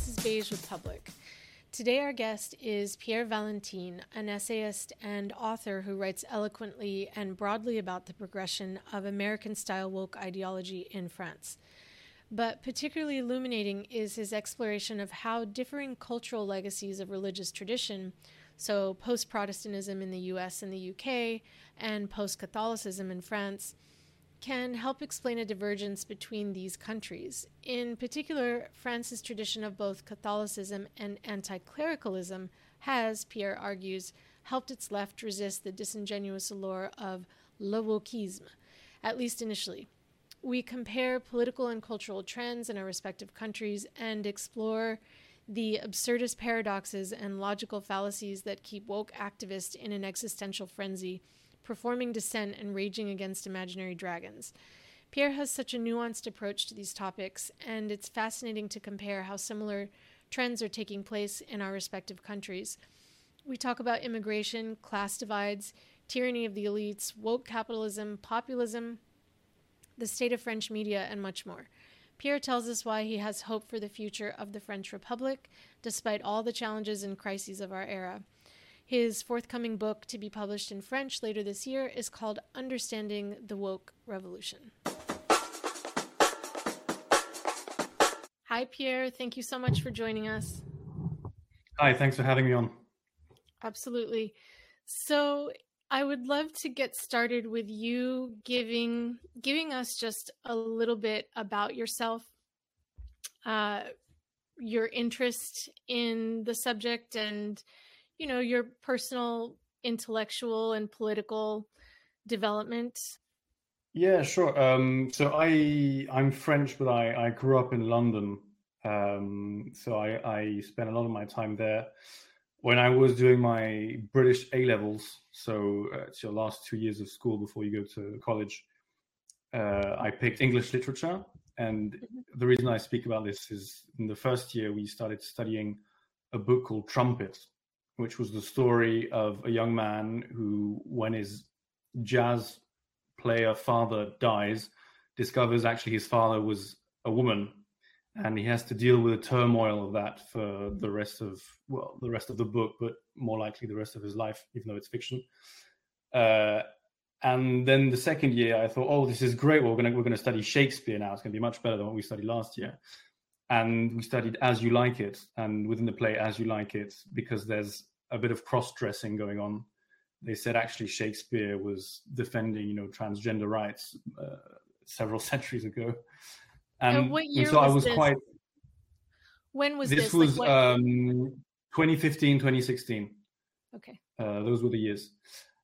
This is Beige with Public. Today, our guest is Pierre Valentin, an essayist and author who writes eloquently and broadly about the progression of American style woke ideology in France. But particularly illuminating is his exploration of how differing cultural legacies of religious tradition, so post Protestantism in the US and the UK, and post Catholicism in France, can help explain a divergence between these countries. In particular, France's tradition of both Catholicism and anti clericalism has, Pierre argues, helped its left resist the disingenuous allure of le wokisme, at least initially. We compare political and cultural trends in our respective countries and explore the absurdist paradoxes and logical fallacies that keep woke activists in an existential frenzy performing dissent and raging against imaginary dragons. Pierre has such a nuanced approach to these topics, and it's fascinating to compare how similar trends are taking place in our respective countries. We talk about immigration, class divides, tyranny of the elites, woke capitalism, populism, the state of French media, and much more. Pierre tells us why he has hope for the future of the French Republic, despite all the challenges and crises of our era. His forthcoming book, to be published in French later this year, is called Understanding the Woke Revolution. Hi, Pierre. Thank you so much for joining us. Hi, thanks for having me on. Absolutely. So, I would love to get started with you giving giving us just a little bit about yourself, uh, your interest in the subject, and you know, your personal intellectual and political development? Yeah, sure. Um, so I I'm French, but I, I grew up in London. Um, so I, I spent a lot of my time there. When I was doing my British A levels, so uh, it's your last two years of school before you go to college, uh, I picked English literature. And mm-hmm. the reason I speak about this is in the first year we started studying a book called Trumpet which was the story of a young man who, when his jazz player father dies, discovers actually his father was a woman, and he has to deal with the turmoil of that for the rest of well, the rest of the book, but more likely the rest of his life, even though it's fiction. Uh, and then the second year, I thought, oh, this is great. We're gonna we're gonna study Shakespeare now. It's gonna be much better than what we studied last year. And we studied As You Like It, and within the play As You Like It, because there's a bit of cross dressing going on. They said actually Shakespeare was defending, you know, transgender rights uh, several centuries ago. And, and what year and so was I was this? quite. When was this? This was like um, 2015, 2016. Okay. Uh, those were the years.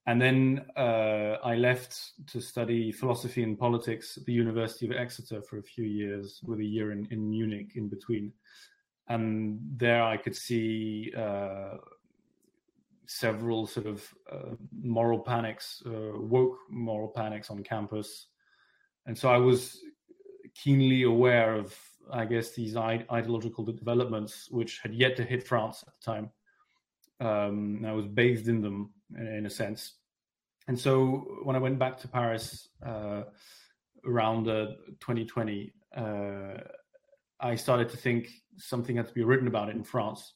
And then uh, I left to study philosophy and politics at the University of Exeter for a few years, with a year in, in Munich in between. And there I could see uh, several sort of uh, moral panics, uh, woke moral panics on campus. And so I was keenly aware of, I guess, these ideological developments which had yet to hit France at the time. Um, I was bathed in them in, a sense. And so when I went back to Paris uh, around 2020, uh, I started to think something had to be written about it in France.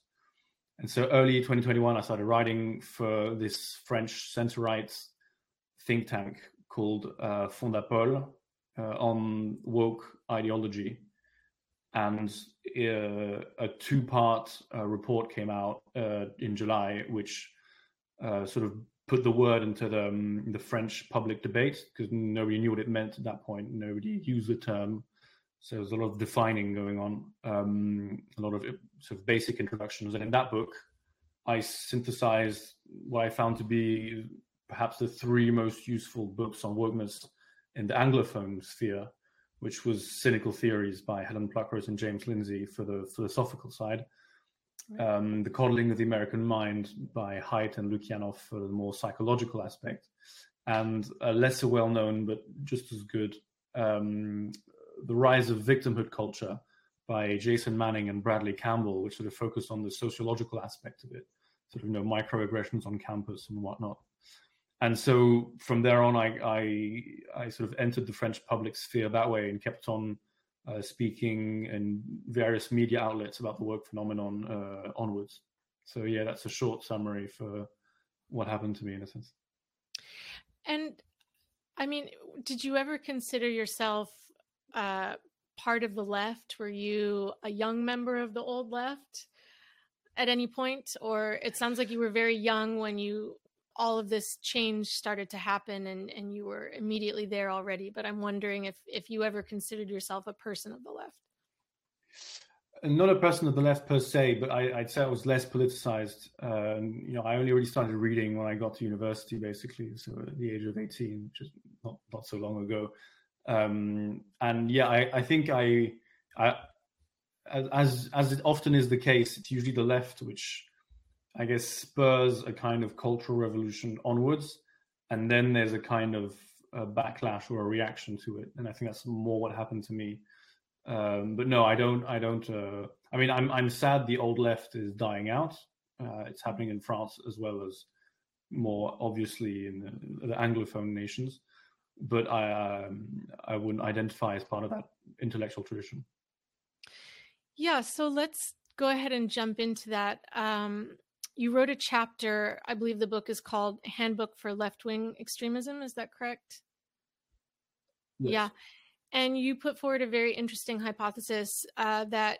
And so early 2021, I started writing for this French center right think tank called uh, Fondapol uh, on woke ideology. And uh, a two part uh, report came out uh, in July, which uh, sort of put the word into the, um, the French public debate because nobody knew what it meant at that point. Nobody used the term. So there's a lot of defining going on, um, a lot of sort of basic introductions. And in that book, I synthesized what I found to be perhaps the three most useful books on wokeness in the Anglophone sphere, which was Cynical Theories by Helen Pluckrose and James Lindsay for the philosophical side. Um, the Coddling of the American Mind by Haidt and Lukianoff for the more psychological aspect, and a lesser well known but just as good um, the rise of victimhood culture by Jason Manning and Bradley Campbell, which sort of focused on the sociological aspect of it, sort of you know microaggressions on campus and whatnot. And so from there on, I, I, I sort of entered the French public sphere that way and kept on uh, speaking in various media outlets about the woke phenomenon uh, onwards. So yeah, that's a short summary for what happened to me in a sense. And I mean, did you ever consider yourself uh, part of the left? Were you a young member of the old left at any point, or it sounds like you were very young when you all of this change started to happen and, and you were immediately there already. But I'm wondering if if you ever considered yourself a person of the left. Not a person of the left per se, but I, would say I was less politicized. Um, you know, I only really started reading when I got to university, basically, so at the age of 18, which is not not so long ago. Um, and yeah, I, I think I, I, as as it often is the case, it's usually the left which I guess, spurs a kind of cultural revolution onwards, and then there's a kind of a backlash or a reaction to it. And I think that's more what happened to me. Um, but no, I don't. I don't. Uh, I mean, I'm I'm sad the old left is dying out. Uh, it's happening in France as well as more obviously in the, the Anglophone nations. But I um, I wouldn't identify as part of that intellectual tradition. Yeah, so let's go ahead and jump into that. Um, you wrote a chapter, I believe the book is called Handbook for Left Wing Extremism. Is that correct? Yes. Yeah. And you put forward a very interesting hypothesis uh, that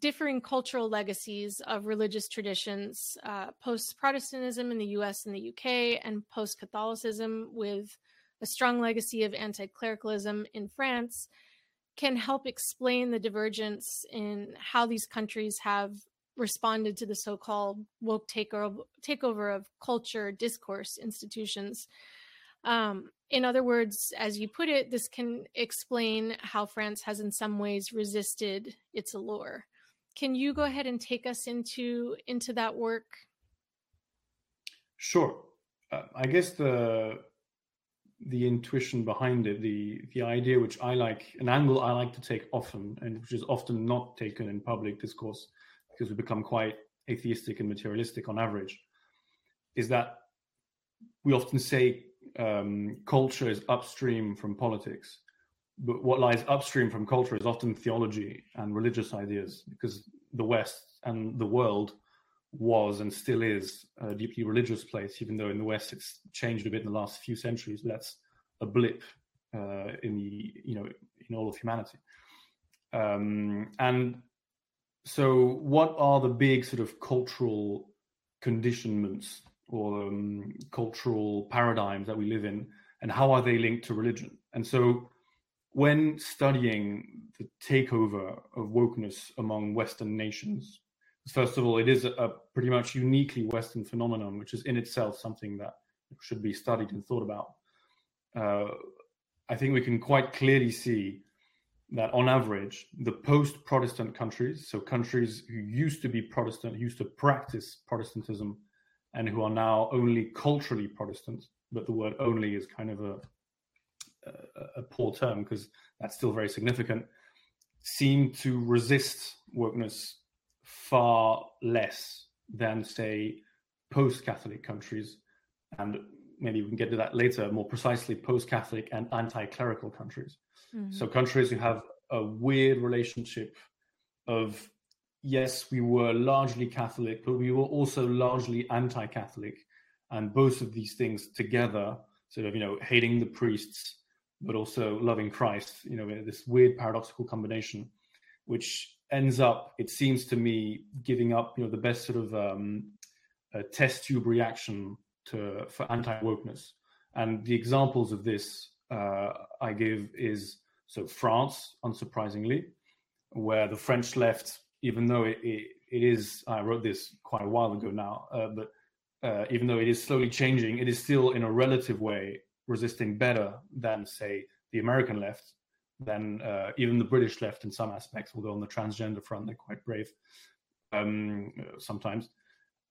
differing cultural legacies of religious traditions, uh, post Protestantism in the US and the UK, and post Catholicism, with a strong legacy of anti clericalism in France, can help explain the divergence in how these countries have responded to the so-called woke takeover, takeover of culture, discourse, institutions. Um, in other words, as you put it, this can explain how France has in some ways resisted its allure. Can you go ahead and take us into into that work? Sure. Uh, I guess the the intuition behind it, the the idea which I like, an angle I like to take often, and which is often not taken in public discourse, because we become quite atheistic and materialistic on average, is that we often say um, culture is upstream from politics. But what lies upstream from culture is often theology and religious ideas, because the West and the world was and still is a deeply religious place, even though in the West it's changed a bit in the last few centuries. That's a blip uh, in the you know in all of humanity. Um, and so what are the big sort of cultural conditionments or um, cultural paradigms that we live in and how are they linked to religion and so when studying the takeover of wokeness among western nations first of all it is a, pretty much uniquely western phenomenon which is in itself something that should be studied and thought about. Uh, i think we can quite clearly see that on average, the post Protestant countries, so countries who used to be Protestant, used to practice Protestantism, and who are now only culturally Protestant, but the word only is kind of a, a, a poor term because that's still very significant, seem to resist wokeness far less than, say, post Catholic countries. And maybe we can get to that later, more precisely, post Catholic and anti clerical countries. Mm-hmm. So countries who have a weird relationship of yes, we were largely Catholic, but we were also largely anti-Catholic, and both of these things together, sort of you know hating the priests but also loving Christ, you know this weird paradoxical combination, which ends up, it seems to me, giving up you know the best sort of um, test tube reaction to for anti wokeness. And the examples of this uh, I give is so France, unsurprisingly, where the French left, even though it, it, it is, I wrote this quite a while ago now, uh, but uh, even though it is slowly changing, it is still in a relative way resisting better than, say, the American left, than uh, even the British left in some aspects, although on the transgender front, they're quite brave um, sometimes.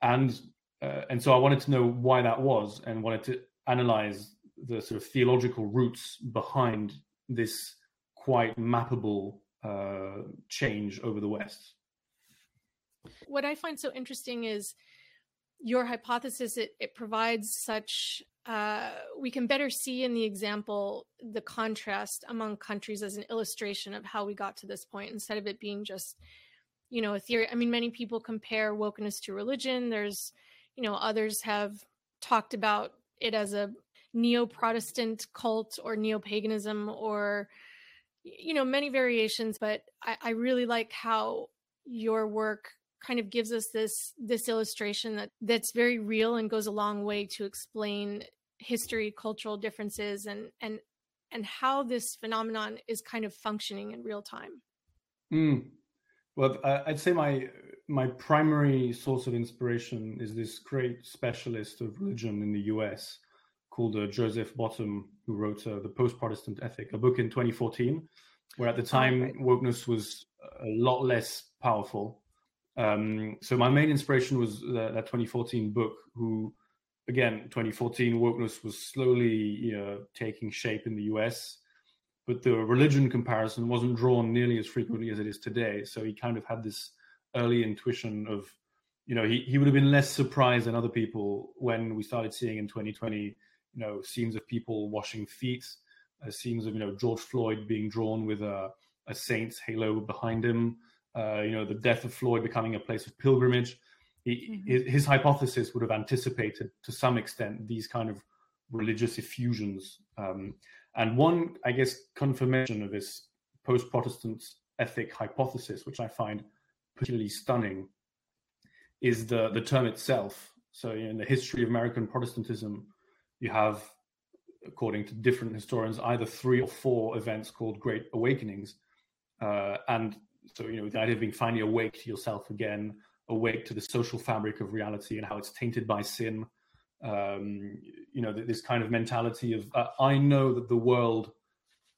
And, uh, and so I wanted to know why that was and wanted to analyze the sort of theological roots behind this quite mappable uh, change over the West. What I find so interesting is your hypothesis it, it provides such uh, we can better see in the example the contrast among countries as an illustration of how we got to this point instead of it being just you know a theory. I mean many people compare wokeness to religion. There's you know others have talked about it as a neo-protestant cult or neo-paganism or you know many variations but I, I really like how your work kind of gives us this this illustration that that's very real and goes a long way to explain history cultural differences and and and how this phenomenon is kind of functioning in real time. Mm. well i'd say my my primary source of inspiration is this great specialist of religion in the us called uh, joseph bottum who wrote uh, the post-protestant ethic a book in 2014 where at the time wokeness was a lot less powerful um, so my main inspiration was that, that 2014 book. Who, again, 2014 wokeness was slowly you know, taking shape in the U.S., but the religion comparison wasn't drawn nearly as frequently as it is today. So he kind of had this early intuition of, you know, he, he would have been less surprised than other people when we started seeing in 2020, you know, scenes of people washing feet, uh, scenes of you know George Floyd being drawn with a, a saint's halo behind him uh, you know, the death of Floyd becoming a place of pilgrimage. He, mm-hmm. his, hypothesis would have anticipated to some extent these kind of religious effusions. Um, and one, I guess, confirmation of this post Protestant ethic hypothesis, which I find particularly stunning, is the, the term itself. So, in the history of American Protestantism, you have, according to different historians, either three or four events called Great Awakenings. Uh, and so, you know, the idea of being finally awake to yourself again, awake to the social fabric of reality and how it's tainted by sin. Um, you know, this kind of mentality of uh, I know that the world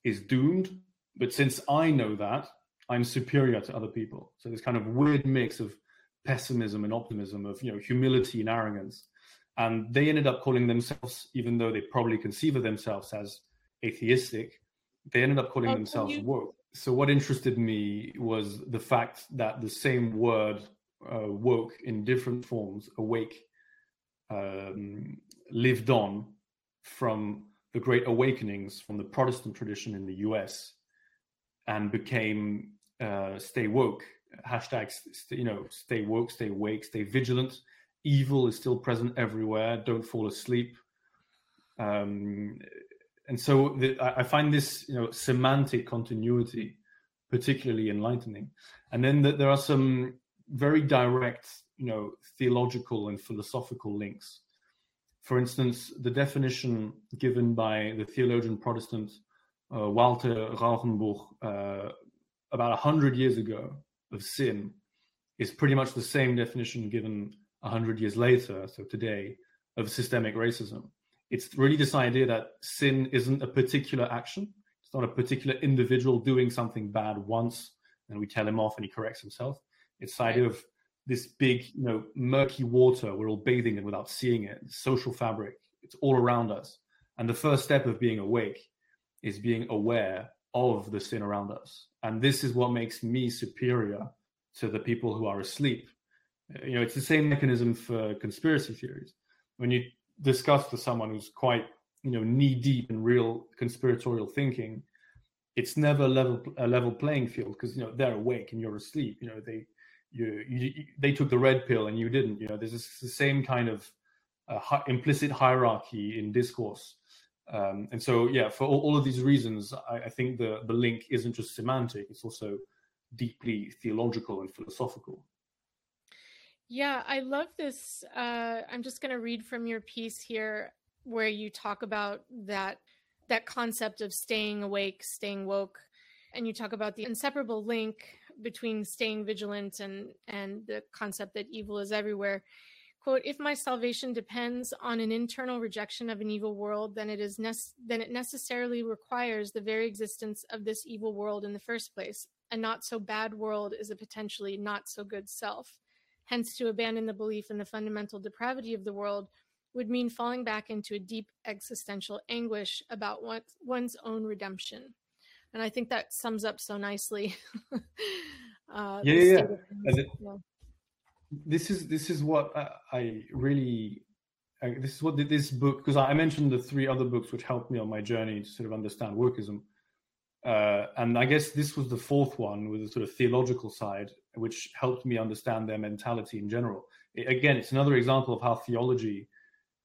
is doomed, but since I know that, I'm superior to other people. So this kind of weird mix of pessimism and optimism, of you know, humility and arrogance. And they ended up calling themselves, even though they probably conceive of themselves as atheistic, they ended up calling themselves you, woke so what interested me was the fact that the same word uh, woke in different forms awake um, lived on from the great awakenings from the protestant tradition in the us and became uh, stay woke hashtags you know stay woke stay awake stay vigilant. Evil is still present everywhere. Don't fall asleep. Um, and so the, I find this, you know, semantic continuity particularly enlightening. And then the, there are some very direct, you know, theological and philosophical links. For instance, the definition given by the theologian Protestant uh, Walter Rauschenbusch uh, about a hundred years ago of sin is pretty much the same definition given a hundred years later, so today, of systemic racism it's really this idea that sin isn't a particular action. It's not a particular individual doing something bad once and we tell him off and he corrects himself. It's the idea of this big, you know, murky water we're all bathing in without seeing it. Social fabric. It's all around us. And the first step of being awake is being aware of the sin around us. And this is what makes me superior to the people who are asleep. You know, it's the same mechanism for conspiracy theories. When you discussed with someone who's quite you know knee deep in real conspiratorial thinking it's never a level a level playing field because you know they're awake and you're asleep you know they you, you they took the red pill and you didn't you know there's this, the same kind of uh, hi, implicit hierarchy in discourse. Um, and so yeah for all, all of these reasons I, I, think the the link isn't just semantic it's also deeply theological and philosophical yeah, I love this. Uh, I'm just going to read from your piece here where you talk about that that concept of staying awake, staying woke, and you talk about the inseparable link between staying vigilant and and the concept that evil is everywhere. Quote, if my salvation depends on an internal rejection of an evil world, then it is nece- then it necessarily requires the very existence of this evil world in the first place. A not so bad world is a potentially not so good self. Hence, to abandon the belief in the fundamental depravity of the world would mean falling back into a deep existential anguish about one's own redemption. And I think that sums up so nicely. uh, yeah, yeah. It, yeah. this is this is what I, I really I, this is what this book because I mentioned the three other books which helped me on my journey to sort of understand wokism. Uh, and I guess this was the fourth one with a sort of theological side, which helped me understand their mentality in general. It, again, it's another example of how theology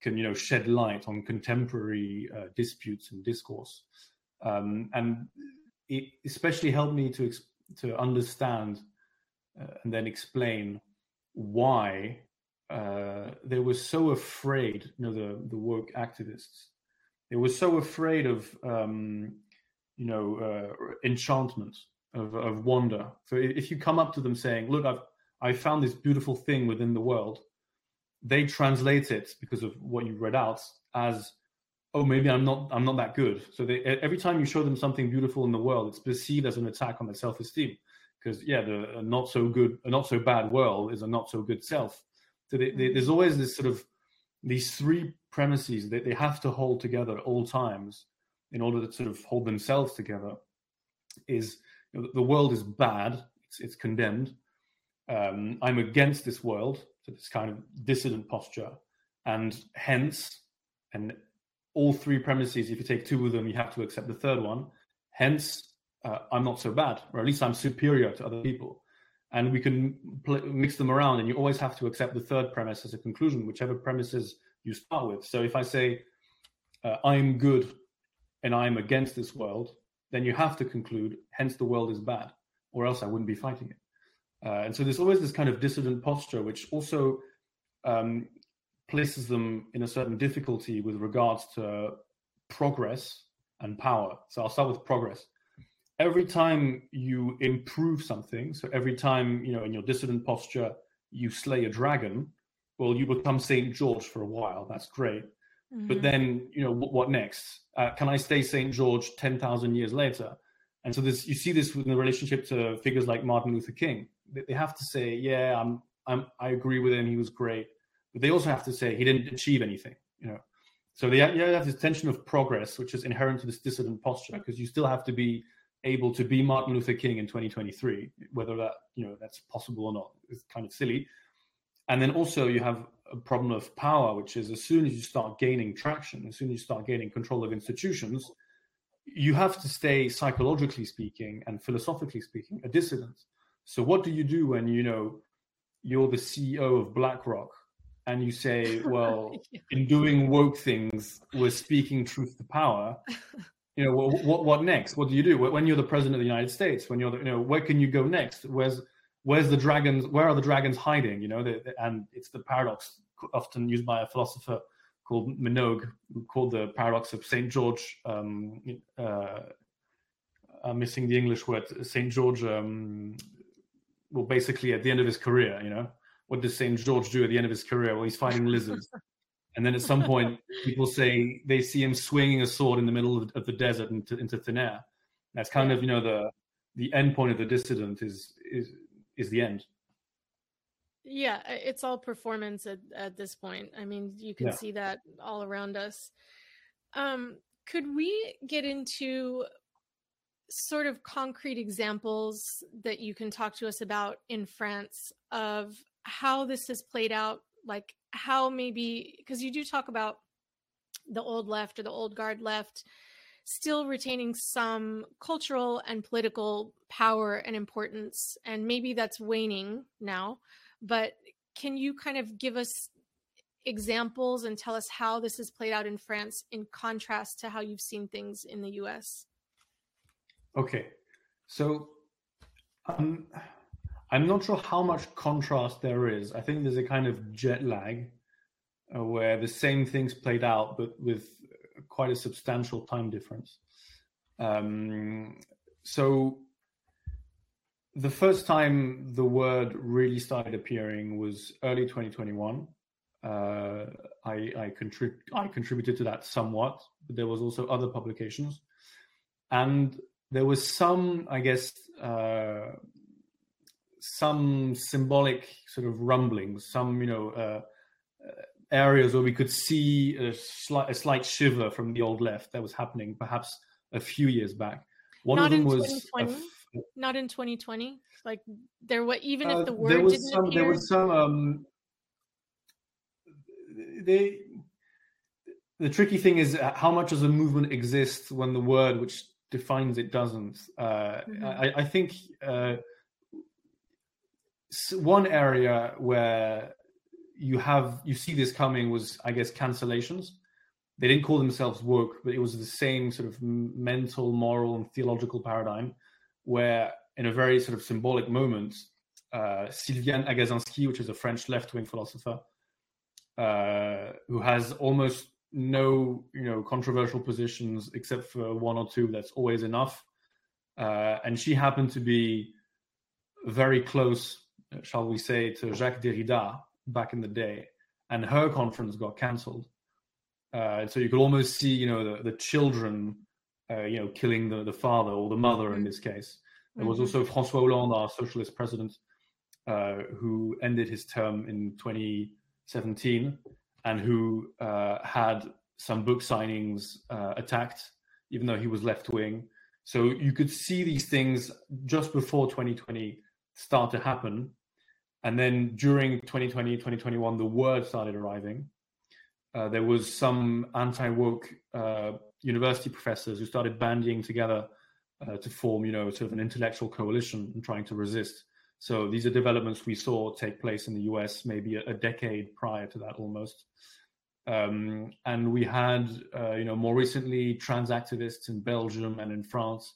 can, you know, shed light on contemporary uh, disputes and discourse, um, and it especially helped me to to understand uh, and then explain why uh, they were so afraid. You know, the the woke activists, they were so afraid of. Um, you know, uh, enchantment of, of wonder. So if you come up to them saying, "Look, I've I found this beautiful thing within the world," they translate it because of what you read out as, "Oh, maybe I'm not I'm not that good." So they, every time you show them something beautiful in the world, it's perceived as an attack on their self-esteem. Because yeah, the not so good, a not so bad world is a not so good self. So they, they, mm-hmm. there's always this sort of these three premises that they have to hold together at all times in order to sort of hold themselves together is you know, the world is bad. It's, it's condemned. Um, i'm against this world so this kind of dissident posture. And hence and all three premises if you take two of them you have to accept the third one. Hence uh, i'm not so bad or at least i'm superior to other people. And we can pl- mix them around and you always have to accept the third premise as a conclusion whichever premises you start with. So if i say uh, i'm good and I'm against this world, then you have to conclude, hence the world is bad, or else I wouldn't be fighting it. Uh, and so there's always this kind of dissident posture, which also um, places them in a certain difficulty with regards to progress and power. So I'll start with progress. Every time you improve something, so every time, you know, in your dissident posture, you slay a dragon, well, you become St. George for a while. That's great. Mm-hmm. But then, you know, what, what next? Uh, can I stay St. George 10,000 years later? And so this, you see this in the relationship to figures like Martin Luther King. They have to say, yeah, I'm, I'm, I agree with him. He was great. But they also have to say he didn't achieve anything, you know? So they you have this tension of progress, which is inherent to this dissident posture, because you still have to be able to be Martin Luther King in 2023, whether that, you know, that's possible or not is kind of silly. And then also you have a problem of power, which is as soon as you start gaining traction, as soon as you start gaining control of institutions, you have to stay psychologically speaking and philosophically speaking a dissident. So what do you do when you know you're the CEO of BlackRock and you say, well, yeah. in doing woke things, we're speaking truth to power. You know, what, what, what next? What do you do when you're the president of the United States? When you're, the, you know, where can you go next? Where's where's the dragons? Where are the dragons hiding? You know, the, the, and it's the paradox often used by a philosopher called Minogue, called the paradox of Saint George. Um, uh, I'm missing the English word. Saint George. Um, well, basically, at the end of his career, you know, what does Saint George do at the end of his career? Well, he's fighting lizards. And then at some point, people say they see him swinging a sword in the middle of, of the desert into, into thin air. That's kind of you know the the end point of the dissident is is is the end. Yeah, it's all performance at, at this point. I mean, you can yeah. see that all around us. Um, could we get into sort of concrete examples that you can talk to us about in France of how this has played out? Like, how maybe, because you do talk about the old left or the old guard left still retaining some cultural and political power and importance. And maybe that's waning now. But can you kind of give us examples and tell us how this has played out in France in contrast to how you've seen things in the US? Okay. So um, I'm not sure how much contrast there is. I think there's a kind of jet lag uh, where the same things played out, but with quite a substantial time difference. Um, so the first time the word really started appearing was early 2021. Uh, I, I, contrib- I contributed to that somewhat, but there was also other publications, and there was some, I guess, uh, some symbolic sort of rumblings, some you know uh, areas where we could see a slight, a slight shiver from the old left that was happening perhaps a few years back. One Not of them was a, not in 2020. Like there, what even if uh, the word there was didn't some, appear, there was some. Um, they the tricky thing is uh, how much does a movement exist when the word which defines it doesn't. Uh, mm-hmm. I, I, think uh, one area where you have you see this coming was I guess cancellations. They didn't call themselves woke, but it was the same sort of mental, moral, and theological paradigm where, in a very sort of symbolic moment, uh, Sylviane Agacinski, which is a French left-wing philosopher, uh, who has almost no you know controversial positions except for one or two that's always enough uh, and she happened to be very close shall we say to jacques derrida back in the day and her conference got cancelled uh, so you could almost see you know the, the children uh, you know killing the, the father or the mother mm-hmm. in this case there was mm-hmm. also francois hollande our socialist president uh, who ended his term in 2017 and who uh, had some book signings uh, attacked, even though he was left wing. So you could see these things just before 2020 start to happen. And then during 2020, 2021, the word started arriving. Uh, there was some anti-woke uh, university professors who started bandying together uh, to form, you know, sort of an intellectual coalition and trying to resist. So these are developments we saw take place in the US maybe a, a decade prior to that almost. Um, and we had, uh, you know, more recently, trans activists in Belgium and in France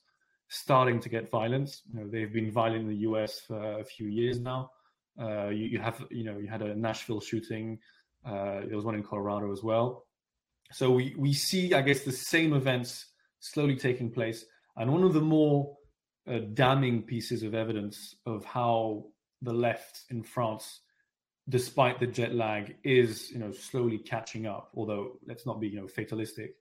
starting to get violence. You know, they've been violent in the US for a few years now. Uh, you, you, have, you know, you had a Nashville shooting. Uh, there was one in Colorado as well. So we we see, I guess, the same events slowly taking place. And one of the more uh, damning pieces of evidence of how the left in France despite the jet lag, is you know slowly catching up. Although let's not be you know fatalistic.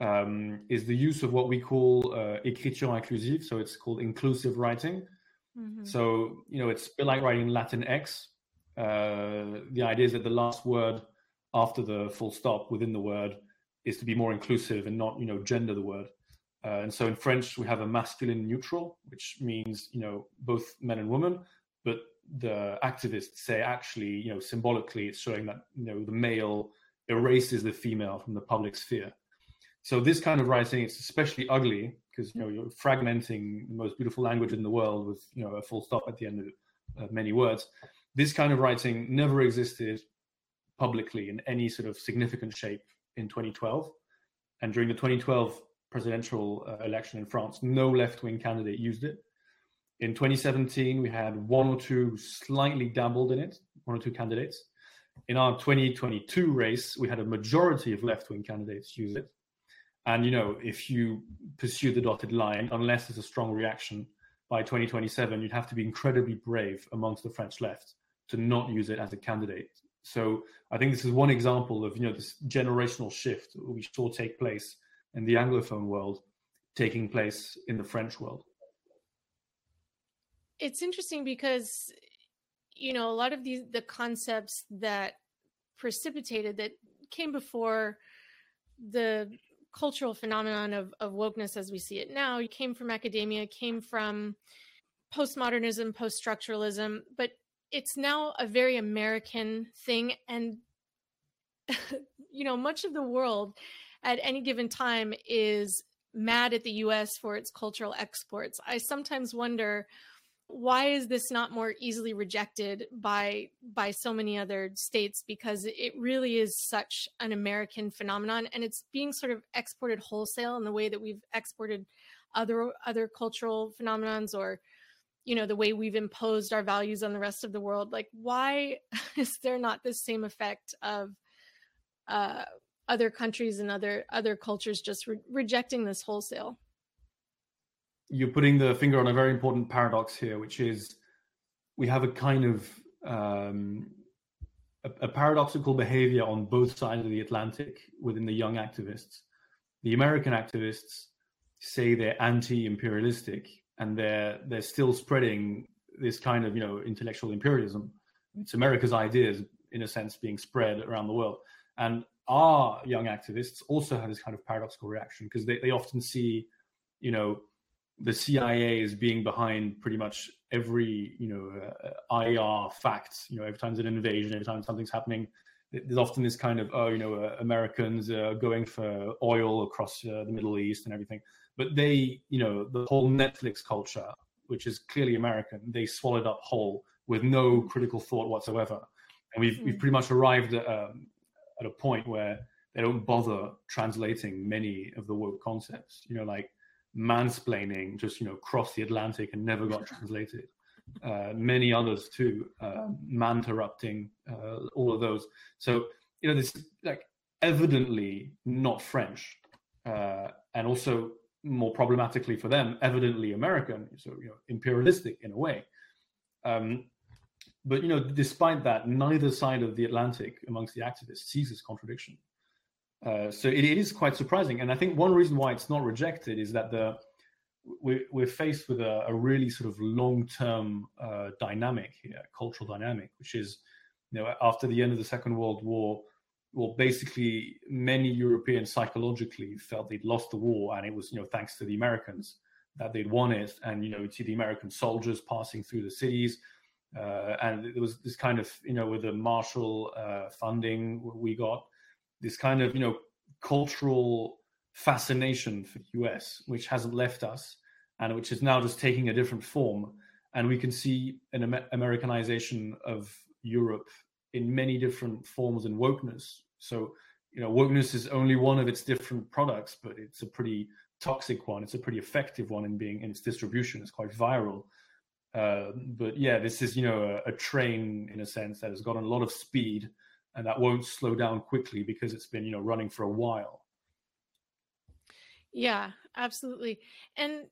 Um, is the use of what we call uh, écriture inclusive. So it's called inclusive writing. Mm-hmm. So you know it's a bit like writing Latin X. Uh, the idea is that the last word after the full stop within the word is to be more inclusive and not you know gender the word. Uh, and so in French we have a masculine neutral, which means you know both men and women, but the activists say actually, you know, symbolically, it's showing that you know the male erases the female from the public sphere. So this kind of writing is especially ugly because you know you're fragmenting the most beautiful language in the world with you know a full stop at the end of uh, many words. This kind of writing never existed publicly in any sort of significant shape in 2012, and during the 2012 presidential uh, election in France, no left-wing candidate used it. In 2017, we had one or two slightly dabbled in it, one or two candidates. In our 2022 race, we had a majority of left wing candidates use it. And, you know, if you pursue the dotted line, unless there's a strong reaction by 2027, you'd have to be incredibly brave amongst the French left to not use it as a candidate. So I think this is one example of, you know, this generational shift we saw take place in the Anglophone world taking place in the French world it's interesting because you know a lot of these the concepts that precipitated that came before the cultural phenomenon of, of wokeness as we see it now. Came from academia came from postmodernism post-structuralism but it's now a very american thing. And you know much of the world at any given time is mad at the us for its cultural exports. I sometimes wonder why is this not more easily rejected by by so many other states? Because it really is such an american phenomenon and it's being sort of exported wholesale in the way that we've exported other other cultural phenomenons or you know the way we've imposed our values on the rest of the world. Like why is there not the same effect of uh, other countries and other other cultures just re- rejecting this wholesale you're putting the finger on a very important paradox here, which is we have a kind of um, a, a, paradoxical behavior on both sides of the Atlantic within the young activists. The American activists say they're anti-imperialistic and they're they're still spreading this kind of you know intellectual imperialism. It's America's ideas, in a sense, being spread around the world. And our young activists also have this kind of paradoxical reaction because they, they often see, you know, the CIA is being behind pretty much every you know uh, IR fact. You know, every time there's an invasion, every time something's happening, there's often this kind of oh, you know, uh, Americans are going for oil across uh, the Middle East and everything. But they, you know, the whole Netflix culture, which is clearly American, they swallowed up whole with no critical thought whatsoever. And we've mm. we've pretty much arrived at, um, at a point where they don't bother translating many of the woke concepts. You know, like mansplaining just you know crossed the Atlantic and never got translated. Uh, many others too, uh, interrupting, uh, all of those. So you know, this is like evidently not French, uh, and also more problematically for them, evidently American. So you know, imperialistic in a way. Um, but you know, despite that, neither side of the Atlantic amongst the activists sees this contradiction. Uh, so it, it is quite surprising, and I think one reason why it's not rejected is that the we're, we're faced with a, a really sort of long-term uh, dynamic here, cultural dynamic, which is, you know, after the end of the Second World War, well, basically many Europeans psychologically felt they'd lost the war, and it was, you know, thanks to the Americans that they'd won it, and you know, you'd see the American soldiers passing through the cities, uh, and there was this kind of, you know, with the Marshall uh, funding we got, this kind of you know cultural fascination for the US, which hasn't left us, and which is now just taking a different form. And we can see an Amer- Americanization of Europe in many different forms and wokeness. So, you know, wokeness is only one of its different products, but it's a pretty toxic one. It's a pretty effective one in being in its distribution. It's quite viral. Uh, but yeah, this is you know a, a, train in a sense that has gotten a lot of speed and that won't slow down quickly because it's been you know running for a while. Yeah absolutely. And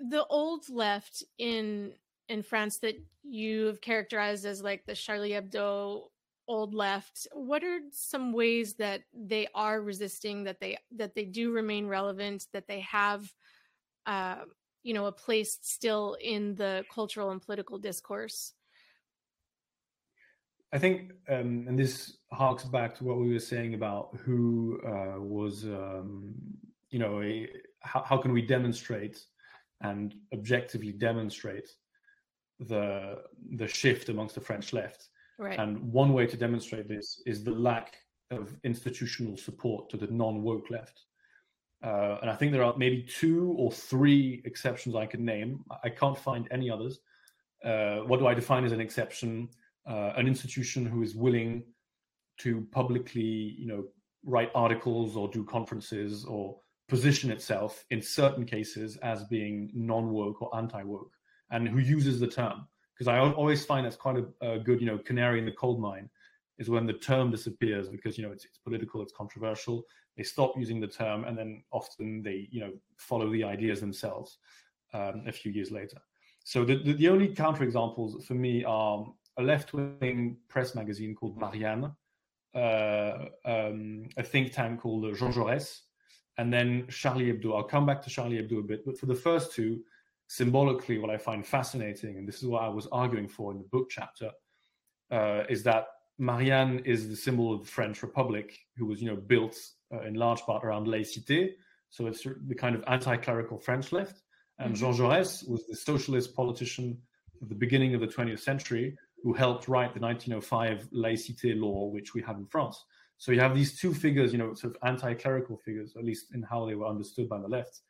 the old left in in france that you've characterized as like the charlie hebdo old left what are some ways that they are resisting that they that they do remain relevant that they have uh you know a place still in the cultural and political discourse I think, um, and this harks back to what we were saying about who uh, was, um, you know, a, how, how can we demonstrate and objectively demonstrate the the shift amongst the French left. Right. And one way to demonstrate this is the lack of institutional support to the non woke left. Uh, and I think there are maybe two or three exceptions I could name. I can't find any others. Uh, what do I define as an exception? Uh, an institution who is willing to publicly, you know, write articles or do conferences or position itself in certain cases as being non-woke or anti-woke, and who uses the term. Because I always find that's quite a, a, good, you know, canary in the coal mine, is when the term disappears because you know it's, it's political, it's controversial. They stop using the term, and then often they, you know, follow the ideas themselves um, a few years later. So the, the, the only counterexamples for me are a left-wing press magazine called Marianne, uh, um, a think tank called Jean Jaurès, and then Charlie Hebdo. I'll come back to Charlie Hebdo a bit, but for the first two, symbolically, what I find fascinating, and this is what I was arguing for in the book chapter, uh, is that Marianne is the symbol of the French Republic, who was, you know, built uh, in large part around laïcité. So it's the kind of anti-clerical French left. And mm-hmm. Jean Jaurès was the socialist politician at the beginning of the 20th century who helped write the 1905 laïcité law, which we have in France. So you have these two figures, you know, sort of anti-clerical figures, at least in how they were understood by the left.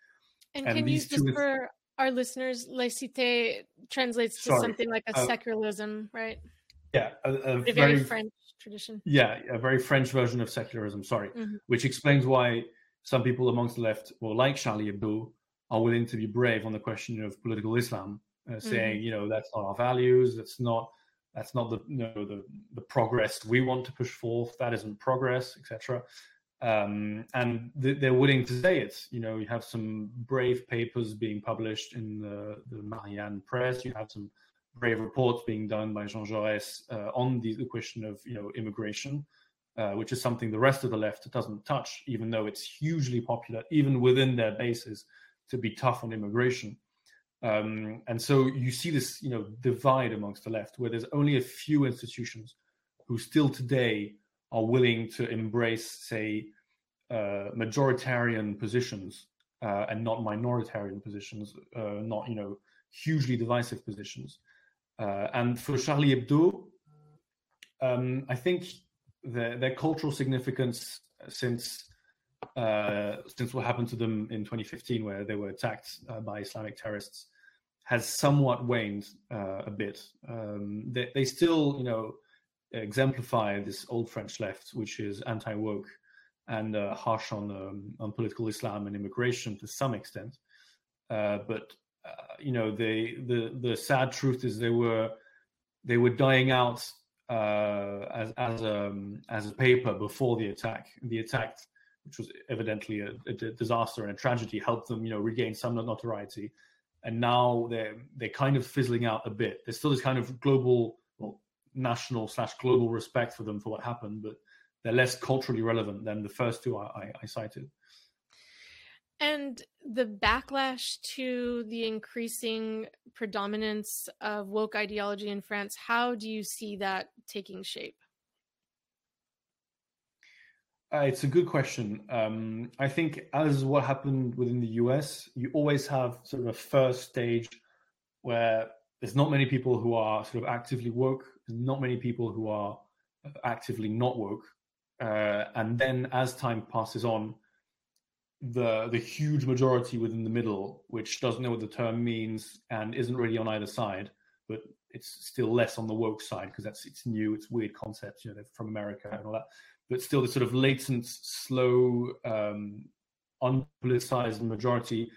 And, and can you just two... for our listeners, laïcité translates to Sorry. something like a uh, secularism, right? Yeah, a, a, very, very, French tradition. Yeah, a very French version of secularism. Sorry, mm-hmm. which explains why some people amongst the left, or like Charlie Hebdo, are willing to be brave on the question of political Islam, uh, saying, mm-hmm. you know, that's not our values, that's not that's not the you know, the the progress we want to push forth. That isn't progress, etc. Um, and th- they're willing to say it. You know, you have some brave papers being published in the, the Marianne press. You have some brave reports being done by Jean Jaurès uh, on the, the, question of you know immigration, uh, which is something the rest of the left doesn't touch, even though it's hugely popular, even within their bases, to be tough on immigration. Um, and so you see this, you know, divide amongst the left, where there's only a few institutions who still today are willing to embrace, say, uh, majoritarian positions uh, and not minoritarian positions, uh, not you know hugely divisive positions. Uh, and for Charlie Hebdo, um, I think their, their cultural significance since uh, since what happened to them in 2015, where they were attacked uh, by Islamic terrorists, has somewhat waned uh, a bit. Um, they, they, still, you know, exemplify this old French left, which is anti-woke and uh, harsh on um, on political Islam and immigration to some extent. Uh, but you know, they the the sad truth is they were they were dying out as as a um, as a paper before the attack. The attack, which was evidently a, a disaster and a tragedy, helped them you know regain some notoriety. And now they're they're kind of fizzling out a bit. There's still this kind of global, well, national slash global respect for them for what happened, but they're less culturally relevant than the first two I, I, I cited. And the backlash to the increasing predominance of woke ideology in France, how do you see that taking shape? Uh, it's a good question. Um, I think, as what happened within the US, you always have sort of a first stage where there's not many people who are sort of actively woke, not many people who are actively not woke. Uh, and then as time passes on, the the huge majority within the middle, which doesn't know what the term means and isn't really on either side, but it's still less on the woke side because that's it's new, it's weird concepts, you know, from America and all that. But still, the sort of latent, slow, um, unpoliticized majority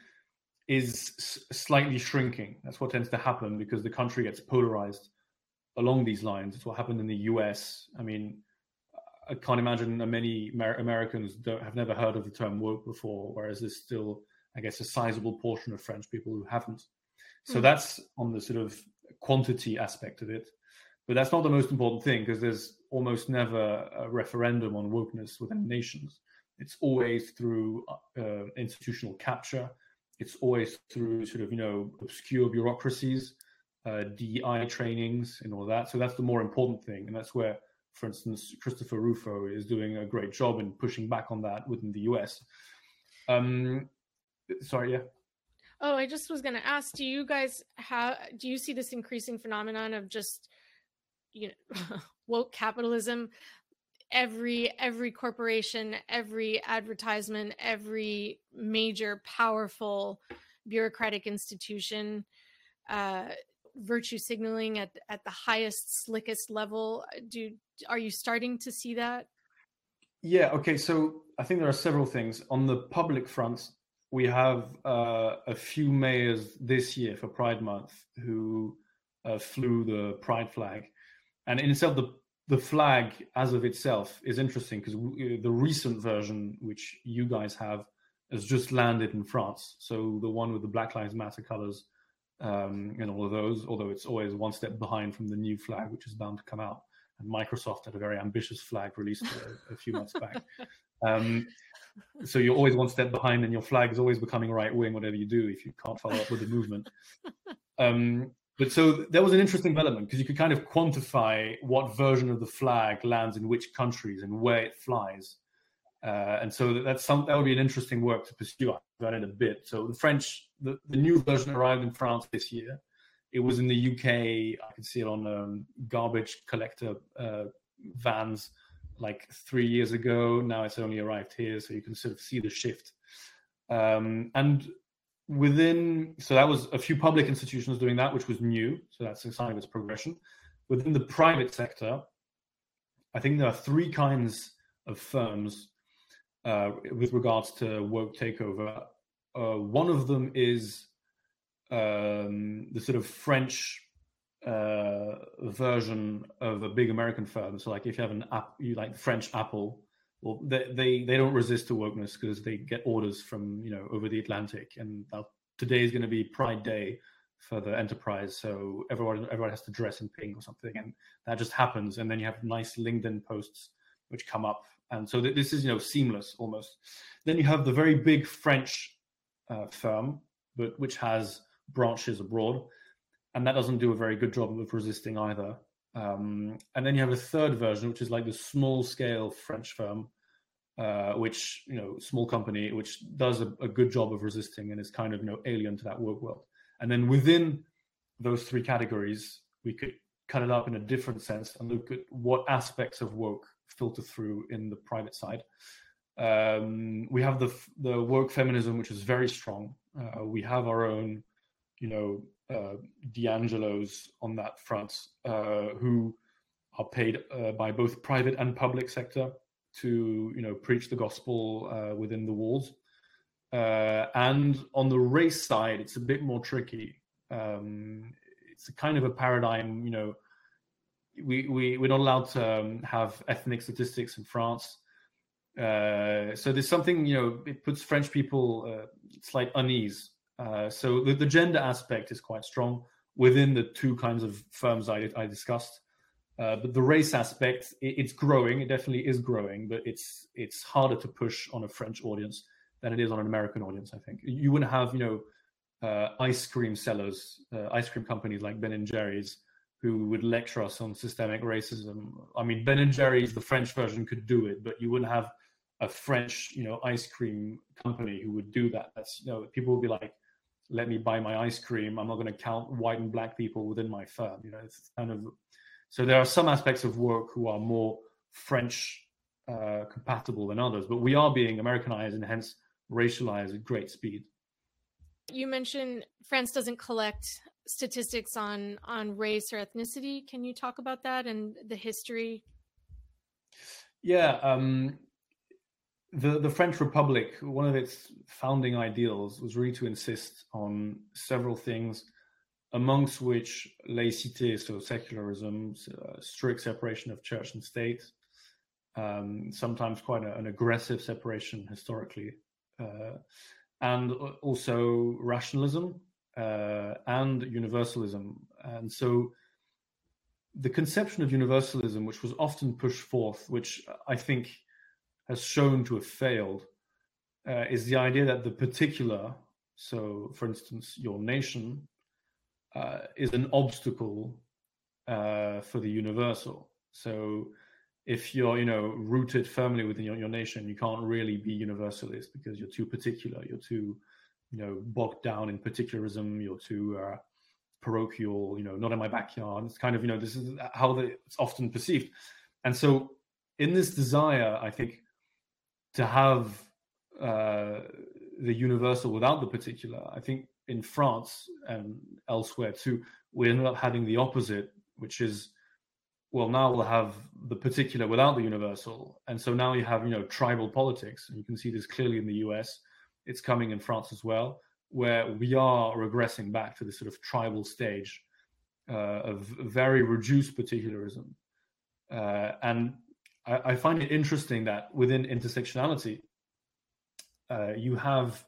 is s- slightly shrinking. That's what tends to happen because the country gets polarized along these lines. It's what happened in the U.S. I mean, I can't imagine many Amer- Americans don't have never heard of the term woke before, whereas there's still, I guess, a sizable portion of French people who haven't. So mm. that's on the sort of quantity aspect of it. But that's not the most important thing because there's almost never a referendum on wokeness within nations. It's always through uh, institutional capture. It's always through sort of, you know, obscure bureaucracies, uh, DI trainings and all that. So that's the more important thing. And that's where for instance, Christopher Rufo is doing a great job in pushing back on that within the US. Um, sorry, yeah. Oh, I just was going to ask: Do you guys have? Do you see this increasing phenomenon of just, you know, woke capitalism? Every every corporation, every advertisement, every major powerful bureaucratic institution uh, virtue signaling at at the highest slickest level do are you starting to see that yeah okay so i think there are several things on the public front we have uh, a few mayors this year for pride month who uh, flew the pride flag and in itself the the flag as of itself is interesting because the recent version which you guys have has just landed in france so the one with the black lives matter colors um, and all of those, although it's always one step behind from the new flag, which is bound to come out. And Microsoft had a very ambitious flag released a, a few months back. Um, so you're always one step behind, and your flag is always becoming right wing, whatever you do, if you can't follow up with the movement. Um, but so there was an interesting development because you could kind of quantify what version of the flag lands in which countries and where it flies. Uh, and so that's some that would be an interesting work to pursue about it a bit. So the French, the, the new version arrived in France this year. It was in the UK. I can see it on um, garbage collector uh, vans like three years ago. Now it's only arrived here, so you can sort of see the shift. Um, and within, so that was a few public institutions doing that, which was new. So that's a sign of its progression. Within the private sector, I think there are three kinds of firms uh, with regards to woke takeover. Uh, one of them is um, the sort of French uh, version of a big American firm. So, like if you have an app, you like French Apple, well, they they, they don't resist to wokeness because they get orders from you know over the Atlantic. And today is going to be Pride Day for the enterprise, so everyone everyone has to dress in pink or something, and that just happens. And then you have nice LinkedIn posts which come up and so this is you know seamless almost. Then you have the very big French uh, firm, but which has branches abroad, and that doesn't do a very good job of resisting either. Um, and then you have a third version, which is like the small scale French firm, uh, which you know small company which does a, a, good job of resisting and is kind of you know alien to that woke world. And then within those three categories we could cut it up in a different sense and look at what aspects of woke filter through in the private side. Um, we have the the woke feminism which is very strong. Uh, we have our own you know uh, DiAngelo's on that front uh, who are paid uh, by both private and public sector to you know preach the gospel uh, within the walls. Uh, and on the race side, it's a bit more tricky. Um, it's a kind of a paradigm. You know, we we we're not allowed to um, have ethnic statistics in France. Uh, so there's something you know it puts French people uh, slight unease. Uh, so the, the, gender aspect is quite strong within the two kinds of firms I, I discussed. Uh, but the race aspect, it, it's growing. It definitely is growing, but it's it's harder to push on a French audience than it is on an American audience. I think you wouldn't have you know uh, ice cream sellers, uh, ice cream companies like Ben and Jerry's, who would lecture us on systemic racism. I mean, Ben and Jerry's, the French version, could do it, but you wouldn't have a French, you know, ice cream company who would do that. That's you know, people would be like, "Let me buy my ice cream. I'm not going to count white and black people within my firm." You know, it's kind of so there are some aspects of woke who are more French uh, compatible than others, but we are being Americanized and hence racialized at great speed. You mentioned France doesn't collect statistics on on race or ethnicity. Can you talk about that and the history? Yeah, um, the the French Republic, one of its founding ideals was really to insist on several things amongst which laïcité, so secularism, uh, strict separation of church and state, um, sometimes quite a, an aggressive separation historically, uh, and also rationalism uh, and universalism. And so the conception of universalism, which was often pushed forth, which I think has shown to have failed, uh, is the idea that the particular, so for instance, your nation, uh, is an obstacle uh, for the universal. So if you're, you know, rooted firmly within your, your, nation, you can't really be universalist because you're too particular. You're too, you know, bogged down in particularism. You're too uh, parochial. You know, not in my backyard. It's kind of, you know, this is how the, it's often perceived. And so, in this desire, I think to have uh, the universal without the particular, I think in France and elsewhere too, we ended up having the opposite, which is, well, now we'll have the particular without the universal, and so now you have you know tribal politics, and you can see this clearly in the U.S. It's coming in France as well, where we are regressing back to this sort of tribal stage uh, of very reduced particularism, uh, and I, I, find it interesting that within intersectionality, uh, you have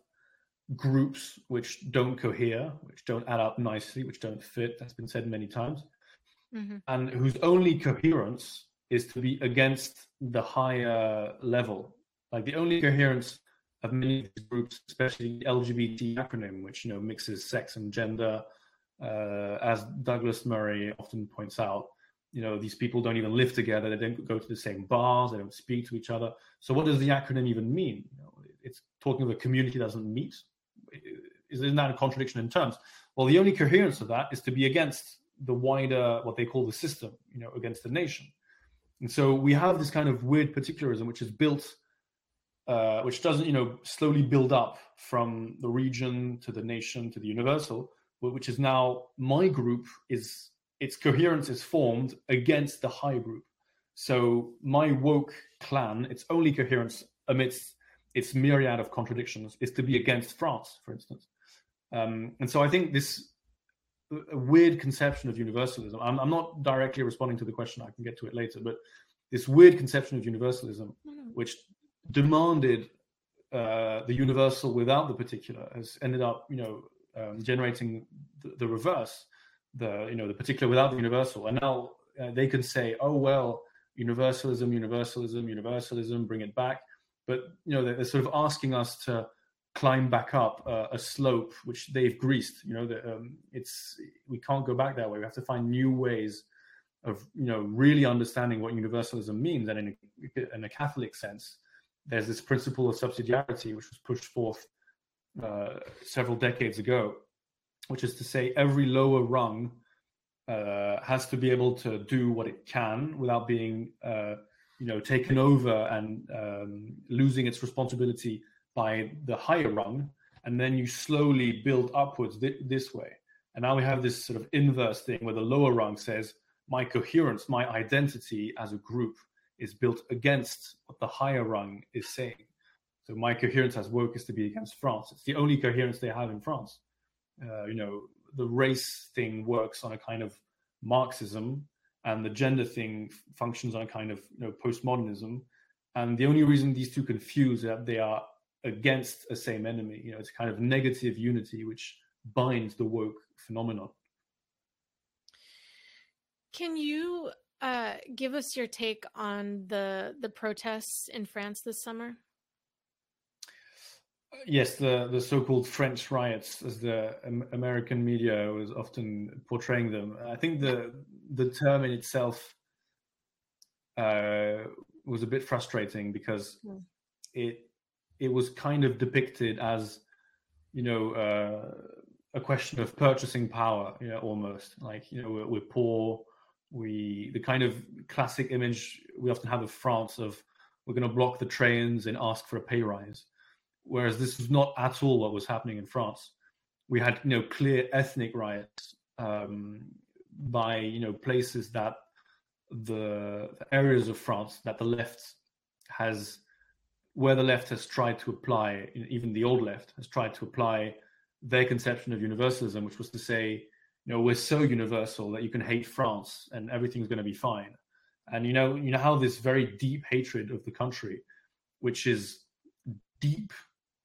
groups which don't cohere, which don't add up nicely, which don't fit. That's been said many times. Mm-hmm. And whose only coherence is to be against the higher level. Like the only coherence of many of these groups, especially the LGBT acronym, which you know mixes sex and gender, uh, as Douglas Murray often points out. You know, these people don't even live together. They don't go to the same bars. They don't speak to each other. So, what does the acronym even mean? You know, it's talking of a community that doesn't meet isn't that a contradiction in terms? Well, the only coherence of that is to be against the wider, what they call the system, you know, against the nation. And so we have this kind of weird particularism, which is built, uh, which doesn't, you know, slowly build up from the region to the nation to the universal, which is now my group is its coherence is formed against the high group. So my woke clan, its only coherence amidst its myriad of contradictions is to be against France, for instance. Um, and so I think this weird conception of universalism, I'm, I'm, not directly responding to the question, I can get to it later, but this weird conception of universalism, mm-hmm. which demanded uh, the universal without the particular, has ended up, you know, um, generating the, the, reverse, the you know the particular without the universal, and now uh, they can say, oh well, universalism, universalism, universalism, bring it back but you know they're, they're sort of asking us to climb back up uh, a slope which they've greased. You know, that um, it's we can't go back that way. We have to find new ways of you know really understanding what universalism means, and in a, in a Catholic sense, there's this principle of subsidiarity, which was pushed forth uh, several decades ago, which is to say every lower rung uh, has to be able to do what it can without being, uh, you know, taken over and um, losing its responsibility by the higher rung, and then you slowly build upwards th- this way. And now we have this sort of inverse thing where the lower rung says, my coherence, my identity as a group is built against what the higher rung is saying. So my coherence as woke is to be against France. It's the only coherence they have in France. Uh, you know, the race thing works on a kind of Marxism, and the gender thing functions on a kind of you know, postmodernism. And the only reason these two confuse is that they are against a same enemy. You know, it's a kind of negative unity which binds the woke phenomenon. Can you uh, give us your take on the the protests in France this summer? Yes, the the so-called French riots, as the American media was often portraying them. I think the the term in itself uh, was a bit frustrating because mm. it it was kind of depicted as you know uh, a question of purchasing power, you know, almost like you know we're, we're poor. We the kind of classic image we often have of France of we're going to block the trains and ask for a pay rise whereas this was not at all what was happening in France. We had you know clear ethnic riots um, by you know places that the, the areas of France that the left has where the left has tried to apply even the old left has tried to apply their conception of universalism which was to say you know we're so universal that you can hate france and everything's going to be fine and you know you know how this very deep hatred of the country which is deep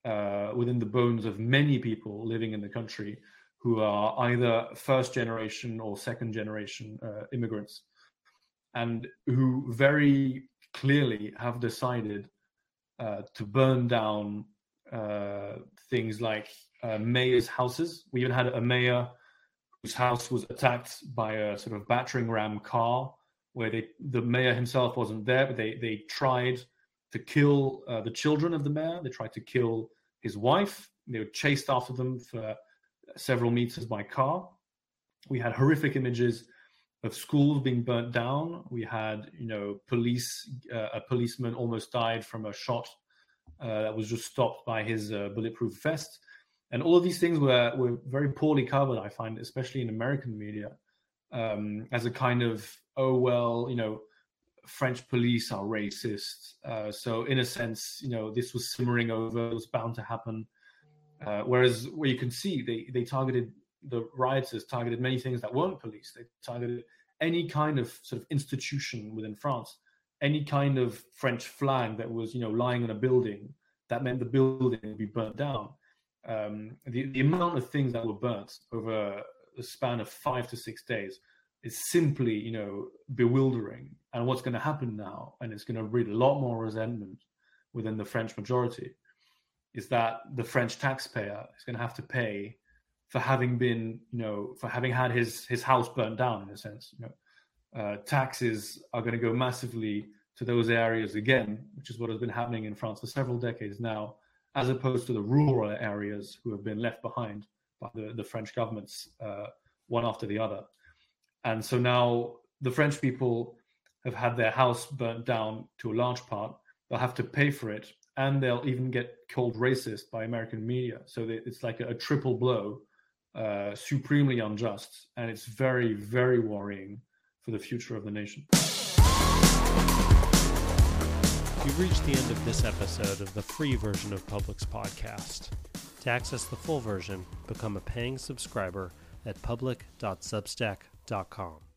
uh, within the bones of many people living in the country who are either first generation or second generation uh, immigrants and who very clearly have decided uh, to burn down uh, things like uh, mayors' houses. We even had a mayor whose house was attacked by a sort of battering ram car, where they, the mayor himself wasn't there, but they they tried to kill uh, the children of the mayor. They tried to kill his wife. They were chased after them for several meters by car. We had horrific images of schools being burnt down. We had, you know, police. Uh, a policeman almost died from a shot uh, that was just stopped by his uh, bulletproof vest. And all of these things were were very poorly covered. I find, especially in American media, um, as a kind of oh well, you know, French police are racist. Uh, so in a sense, you know, this was simmering over, it was bound to happen. Uh, whereas where you can see they, they targeted the rioters targeted many things that weren't police. They targeted any kind of sort of institution within France, any kind of French flag that was, you know, lying on a building. That meant the building would be burnt down. Um, the, the amount of things that were burnt over a span of five to six days is simply, you know, bewildering. And what's going to happen now, and it's going to breed a lot more resentment within the French majority, is that the French taxpayer is going to have to pay for having been, you know, for having had his his house burnt down in a sense. You know, uh, taxes are going to go massively to those areas again, which is what has been happening in France for several decades now, as opposed to the rural areas who have been left behind by the, the French governments, uh, one after the other. And so now the French people have had their house burnt down to a large part. They'll have to pay for it, and they'll even get called racist by American media. So it's like a, a triple blow, uh, supremely unjust, and it's very, very worrying for the future of the nation. You've reached the end of this episode of the free version of Public's podcast. To access the full version, become a paying subscriber at public.substack.com.